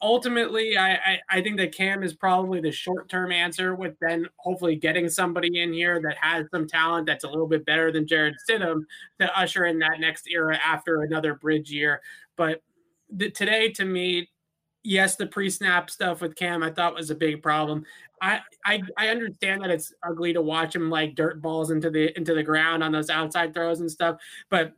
ultimately, I, I, I think that Cam is probably the short term answer with then hopefully getting somebody in here that has some talent that's a little bit better than Jarrett Stidham to usher in that next era after another bridge year. But the, today, to me, yes, the pre-snap stuff with Cam I thought was a big problem. I, I I understand that it's ugly to watch him like dirt balls into the into the ground on those outside throws and stuff, but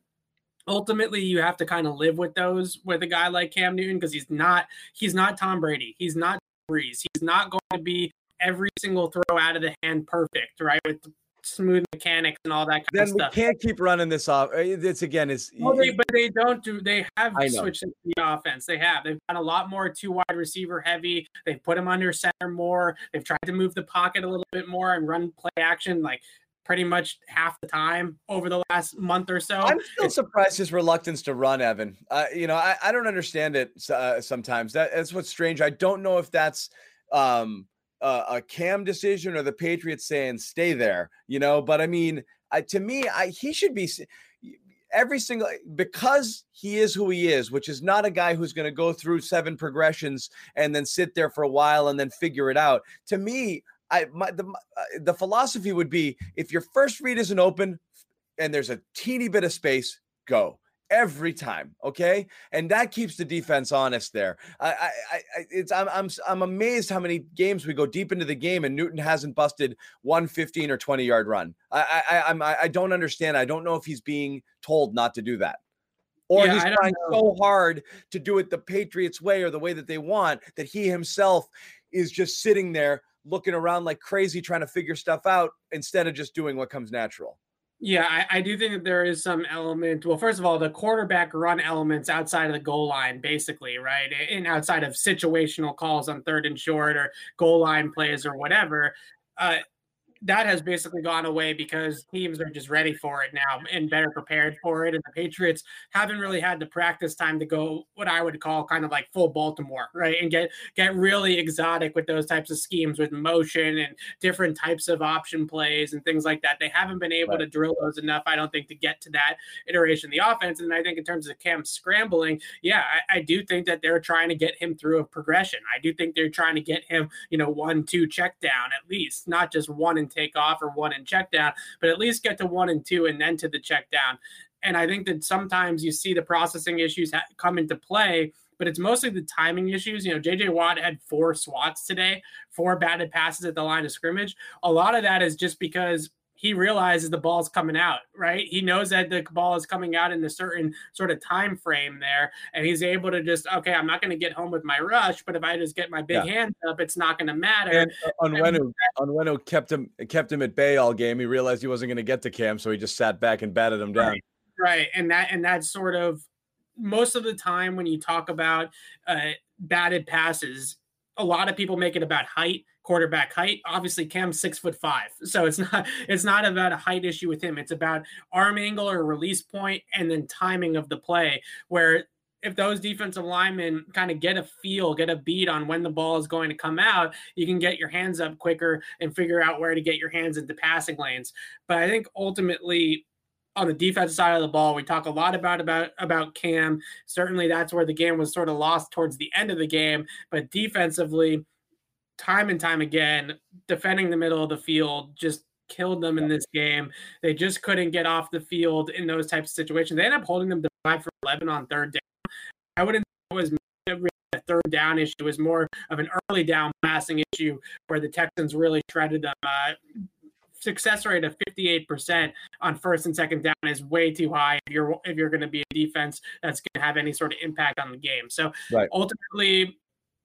ultimately you have to kind of live with those with a guy like Cam Newton because he's not he's not Tom Brady. He's not Brees. He's not going to be every single throw out of the hand perfect, right? With smooth mechanics and all that kind then of stuff. we can't keep running this off. Uh, it's again, it's well, they, but they don't do. They have switched the offense. They have. They've got a lot more two wide receiver heavy. They've put him under center more. They've tried to move the pocket a little bit more and run play action like pretty much half the time over the last month or so. I'm still surprised his reluctance to run, Evan. Uh, you know, I, I don't understand it uh, sometimes. That, that's what's strange. I don't know if that's um a, Cam decision or the Patriots saying stay there, you know. But I mean, I, to me, I he should be. every single because he is who he is, which is not a guy who's going to go through seven progressions and then sit there for a while and then figure it out. To me, I my the uh, the philosophy would be if your first read isn't open and there's a teeny bit of space, go every time. Okay, and that keeps the defense honest. There, I, I, I it's I'm I'm I'm amazed how many games we go deep into the game and Newton hasn't busted one 15 or 20 yard run. I I I'm I don't understand. I don't know if he's being told not to do that. Or yeah, he's trying so hard to do it the Patriots way or the way that they want that he himself is just sitting there looking around like crazy trying to figure stuff out instead of just doing what comes natural. Yeah, I, I, do think that there is some element. Well, first of all, the quarterback run elements outside of the goal line, basically, right? And outside of situational calls on third and short or goal line plays or whatever. Uh, that has basically gone away because teams are just ready for it now and better prepared for it. And the Patriots haven't really had the practice time to go what I would call kind of like full Baltimore, right? And get get really exotic with those types of schemes with motion and different types of option plays and things like that. They haven't been able right. to drill those enough, I don't think, to get to that iteration of the offense. And I think in terms of Cam scrambling, yeah, I, I do think that they're trying to get him through a progression. I do think they're trying to get him, you know, one, two check down at least, not just one and take off or one and check down, but at least get to one and two and then to the check down. And I think that sometimes you see the processing issues ha- come into play, but it's mostly the timing issues. You know, JJ Watt had four swats today, four batted passes at the line of scrimmage. A lot of that is just because he realizes the ball's coming out, right? He knows that the ball is coming out in a certain sort of time frame there, and he's able to just okay, I'm not going to get home with my rush, but if I just get my big yeah. hands up, it's not going to matter. And Onwenu, Onwenu kept him kept him at bay all game. He realized he wasn't going to get to Cam, so he just sat back and batted him down. Right. right, and that and that sort of most of the time when you talk about uh, batted passes, a lot of people make it about height quarterback height. Obviously, Cam's six foot five, <laughs> so it's not it's not about a height issue with him. It's about arm angle or release point, and then timing of the play. Where if those defensive linemen kind of get a feel, get a beat on when the ball is going to come out, you can get your hands up quicker and figure out where to get your hands into passing lanes. But I think ultimately on the defensive side of the ball, we talk a lot about about about Cam. Certainly, that's where the game was sort of lost towards the end of the game. But defensively, time and time again, defending the middle of the field, just killed them in this game. They just couldn't get off the field in those types of situations. They ended up holding them to five for 11 on third down. I wouldn't it was a third down issue. It was more of an early down passing issue where the Texans really shredded them. Uh, success rate of 58% on first and second down is way too high if you're if you're going to be a defense that's going to have any sort of impact on the game. So right. ultimately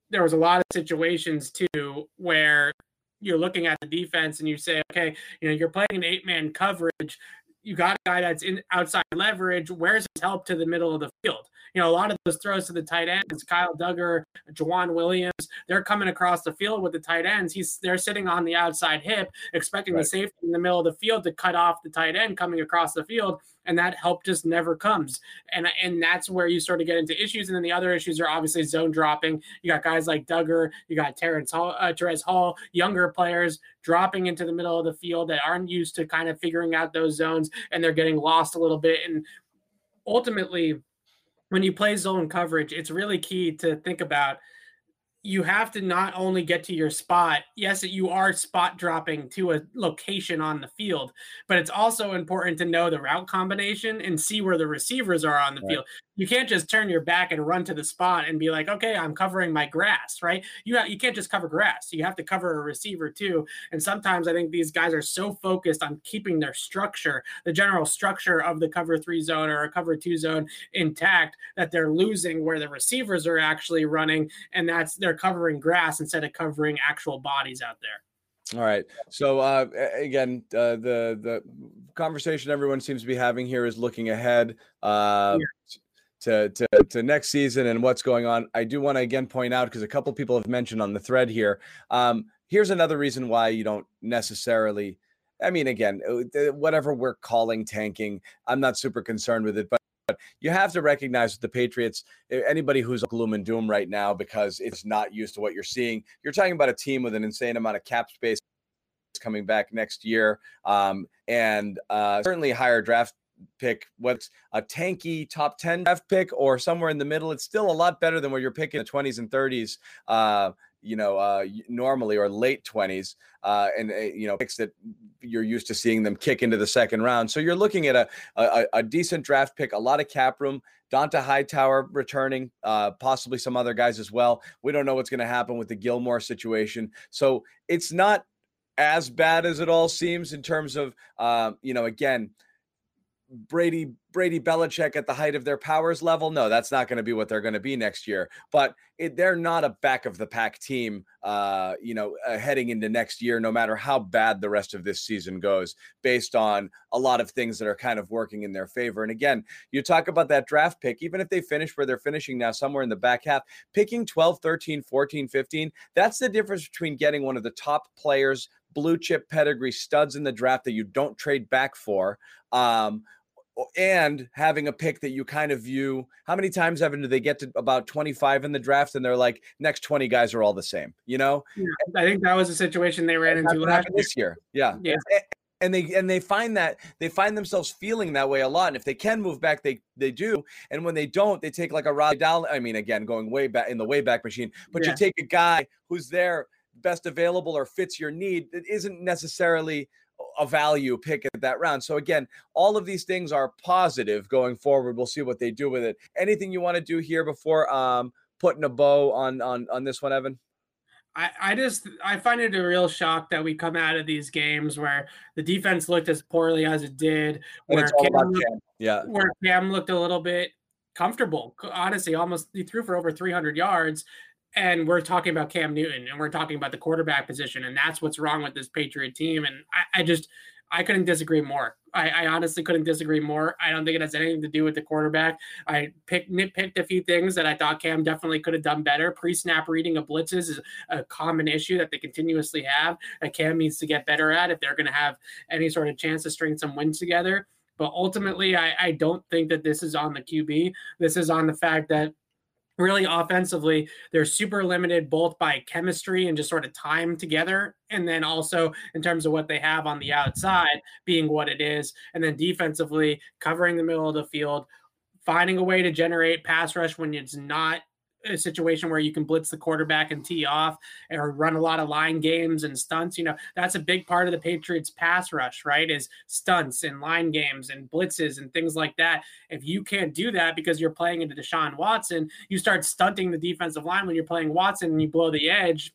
there was a lot of situations too where you're looking at the defense and you say, okay, you know, you're playing an eight man coverage. You got a guy that's in outside leverage. Where's his help to the middle of the field? You know, a lot of those throws to the tight ends, Kyle Dugger, Joejuan Williams, they're coming across the field with the tight ends. He's they're sitting on the outside hip, expecting right. the safety in the middle of the field to cut off the tight end coming across the field and that help just never comes. And and that's where you sort of get into issues. And then the other issues are obviously zone dropping. You got guys like Dugger, you got Terrence Hall, uh, Terez Hall, younger players dropping into the middle of the field that aren't used to kind of figuring out those zones, and they're getting lost a little bit. And ultimately, when you play zone coverage, it's really key to think about you have to not only get to your spot. Yes, you are spot dropping to a location on the field, but it's also important to know the route combination and see where the receivers are on the right. field you can't just turn your back and run to the spot and be like, okay, I'm covering my grass, right? You you can't just cover grass. You have to cover a receiver too. And sometimes I think these guys are so focused on keeping their structure, the general structure of the cover three zone or a cover two zone intact, that they're losing where the receivers are actually running, and that's they're covering grass instead of covering actual bodies out there. All right. So uh, again, uh, the the conversation everyone seems to be having here is looking ahead. Uh, yeah to, to, to next season and what's going on. I do want to again point out because a couple people have mentioned on the thread here. Um, here's another reason why you don't necessarily. I mean, again, uh, whatever we're calling tanking, I'm not super concerned with it, but but you have to recognize the Patriots, anybody who's gloom and doom right now because it's not used to what you're seeing, you're talking about a team with an insane amount of cap space coming back next year um, and uh, certainly higher draft pick, what's a tanky top 10 draft pick or somewhere in the middle, it's still a lot better than where you're picking the 20s and 30s. Uh, you know, uh, normally or late 20s, uh, and uh, you know, picks that you're used to seeing them kick into the second round. So you're looking at a, a, a decent draft pick, a lot of cap room. Dont'a Hightower returning, uh, possibly some other guys as well. We don't know what's going to happen with the Gilmore situation. So it's not as bad as it all seems in terms of, uh, you know, again, Brady Brady Belichick at the height of their powers level. No, that's not going to be what they're going to be next year. But it, they're not a back of the pack team, uh, you know, uh, heading into next year. No matter how bad the rest of this season goes, based on a lot of things that are kind of working in their favor. And again, you talk about that draft pick, even if they finish where they're finishing now, somewhere in the back half, picking 12, 13, 14, 15. That's the difference between getting one of the top players blue chip pedigree studs in the draft that you don't trade back for um, and having a pick that you kind of view how many times evan do they get to about 25 in the draft and they're like next 20 guys are all the same you know yeah, i think that was a situation they ran into last year. this year yeah yeah and they and they find that they find themselves feeling that way a lot. And if they can move back, they they do. And when they don't, they take like a Rod Down. I mean, again, going way back in the way back machine. But yeah. you take a guy who's there, best available or fits your need. It isn't necessarily a value pick at that round. So again, all of these things are positive going forward. We'll see what they do with it. Anything you want to do here before um, putting a bow on on on this one, Evan? I, I just I find it a real shock that we come out of these games where the defense looked as poorly as it did, where Cam, looked, Cam. yeah, where Cam looked a little bit comfortable. Honestly, almost he threw for over 300 yards, and we're talking about Cam Newton and we're talking about the quarterback position, and that's what's wrong with this Patriot team. And I, I just I couldn't disagree more. I, I, honestly couldn't disagree more. I don't think it has anything to do with the quarterback. I picked nitpicked a few things that I thought Cam definitely could have done better. Pre-snap reading of blitzes is a common issue that they continuously have. That Cam needs to get better at if they're going to have any sort of chance to string some wins together. But ultimately, I, I don't think that this is on the QB. This is on the fact that really offensively they're super limited both by chemistry and just sort of time together. And then also in terms of what they have on the outside being what it is. And then defensively covering the middle of the field finding a way to generate pass rush when it's not a situation where you can blitz the quarterback and tee off or run a lot of line games and stunts. You know, that's a big part of the Patriots pass rush, right? Is stunts and line games and blitzes and things like that. If you can't do that because you're playing into Deshaun Watson, you start stunting the defensive line when you're playing Watson and you blow the edge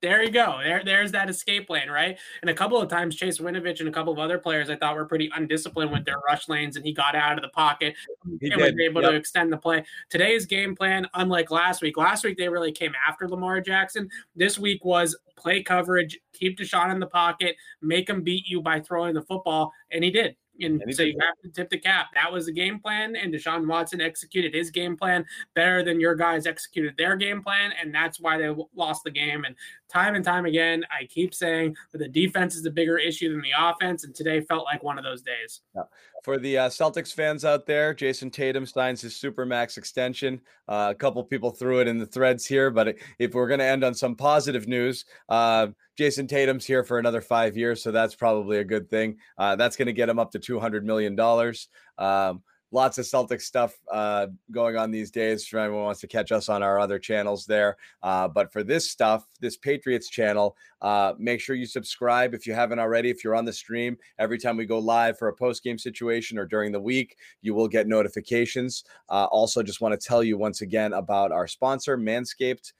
there you go. There, there's that escape lane, right? And a couple of times, Chase Winovich and a couple of other players I thought were pretty undisciplined with their rush lanes, and he got out of the pocket he and did. was able yep. to extend the play. Today's game plan, unlike last week, last week they really came after Lamar Jackson. This week was play coverage, keep Deshaun in the pocket, make him beat you by throwing the football, and he did. And, so you have to tip the cap. That was the game plan, and Deshaun Watson executed his game plan better than your guys executed their game plan, and that's why they lost the game. And time and time again, I keep saying that the defense is a bigger issue than the offense, and today felt like one of those days. Yeah. For the uh, Celtics fans out there, Jayson Tatum signs his supermax extension. Uh, a couple people threw it in the threads here, but if we're going to end on some positive news, uh, Jayson Tatum's here for another five years, so that's probably a good thing. Uh, that's going to get him up to two hundred million dollars. Um, lots of Celtic stuff uh, going on these days. For anyone wants to catch us on our other channels there. Uh, but for this stuff, this Patriots channel, uh, make sure you subscribe if you haven't already. If you're on the stream, every time we go live for a post game situation or during the week, you will get notifications. Uh, also, just want to tell you once again about our sponsor, Manscaped.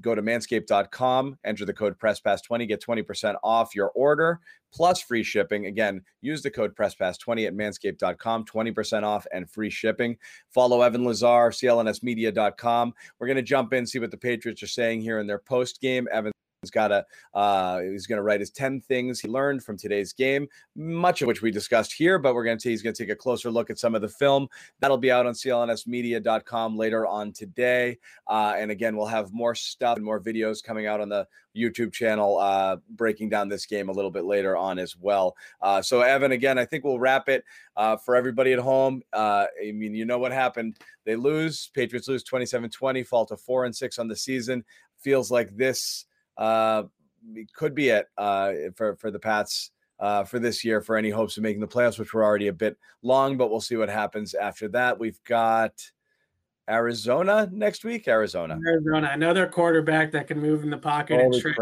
Go to manscaped.com, enter the code PressPass20, get 20% off your order plus free shipping. Again, use the code PressPass20 at manscaped.com, 20% off and free shipping. Follow Evan Lazar, clnsmedia.com. We're going to jump in, see what the Patriots are saying here in their post game. Evan He's got a uh, he's going to write his 10 things he learned from today's game, much of which we discussed here, but we're going to he's going to take a closer look at some of the film. That'll be out on clnsmedia.com later on today. Uh, and again, we'll have more stuff and more videos coming out on the YouTube channel uh, breaking down this game a little bit later on as well. Uh, so, Evan, again, I think we'll wrap it uh, for everybody at home. Uh, I mean, you know what happened. They lose. Patriots lose 27 20, fall to four and six on the season. Feels like this uh, could be it uh, for for the Pats. uh, for this year for any hopes of making the playoffs, which were already a bit long, but we'll see what happens after that. We've got Arizona next week. Arizona. Arizona, another quarterback that can move in the pocket Holy and stretch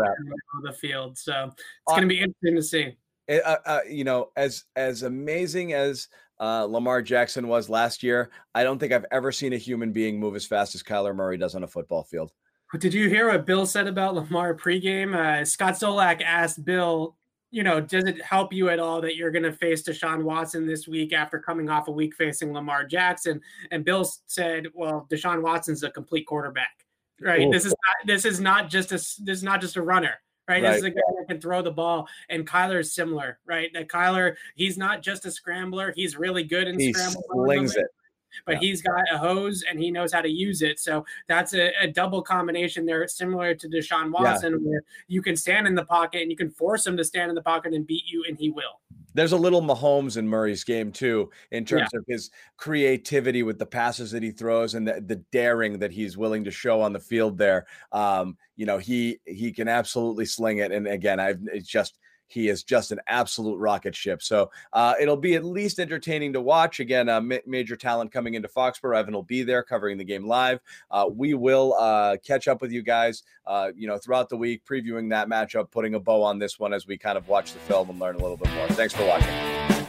the field. So it's uh, going to be interesting to see. Uh, uh, you know, as as amazing as uh, Lamar Jackson was last year, I don't think I've ever seen a human being move as fast as Kyler Murray does on a football field. Did you hear what Bill said about Lamar pregame? Uh, Scott Zolak asked Bill you know, does it help you at all that you're going to face Deshaun Watson this week after coming off a week facing Lamar Jackson? And Bill said, "Well, Deshaun Watson's a complete quarterback, right? Ooh. This is not this is not just a this is not just a runner." Right? right? This is a guy that can throw the ball, and Kyler is similar, right? That Kyler, he's not just a scrambler; he's really good in he scramble. Slings it but yeah. he's got a hose and he knows how to use it. So that's a, a double combination there, similar to Deshaun Watson, yeah. where you can stand in the pocket and you can force him to stand in the pocket and beat you, and he will. There's a little Mahomes in Murray's game too, in terms yeah. of his creativity with the passes that he throws and the, the daring that he's willing to show on the field. There, um, you know, he he can absolutely sling it. And again, I've it's just he is just an absolute rocket ship. So uh, it'll be at least entertaining to watch. Again, uh, ma- major talent coming into Foxborough. Evan will be there covering the game live. Uh, we will uh, catch up with you guys, uh, you know, throughout the week, previewing that matchup, putting a bow on this one as we kind of watch the film and learn a little bit more. Thanks for watching.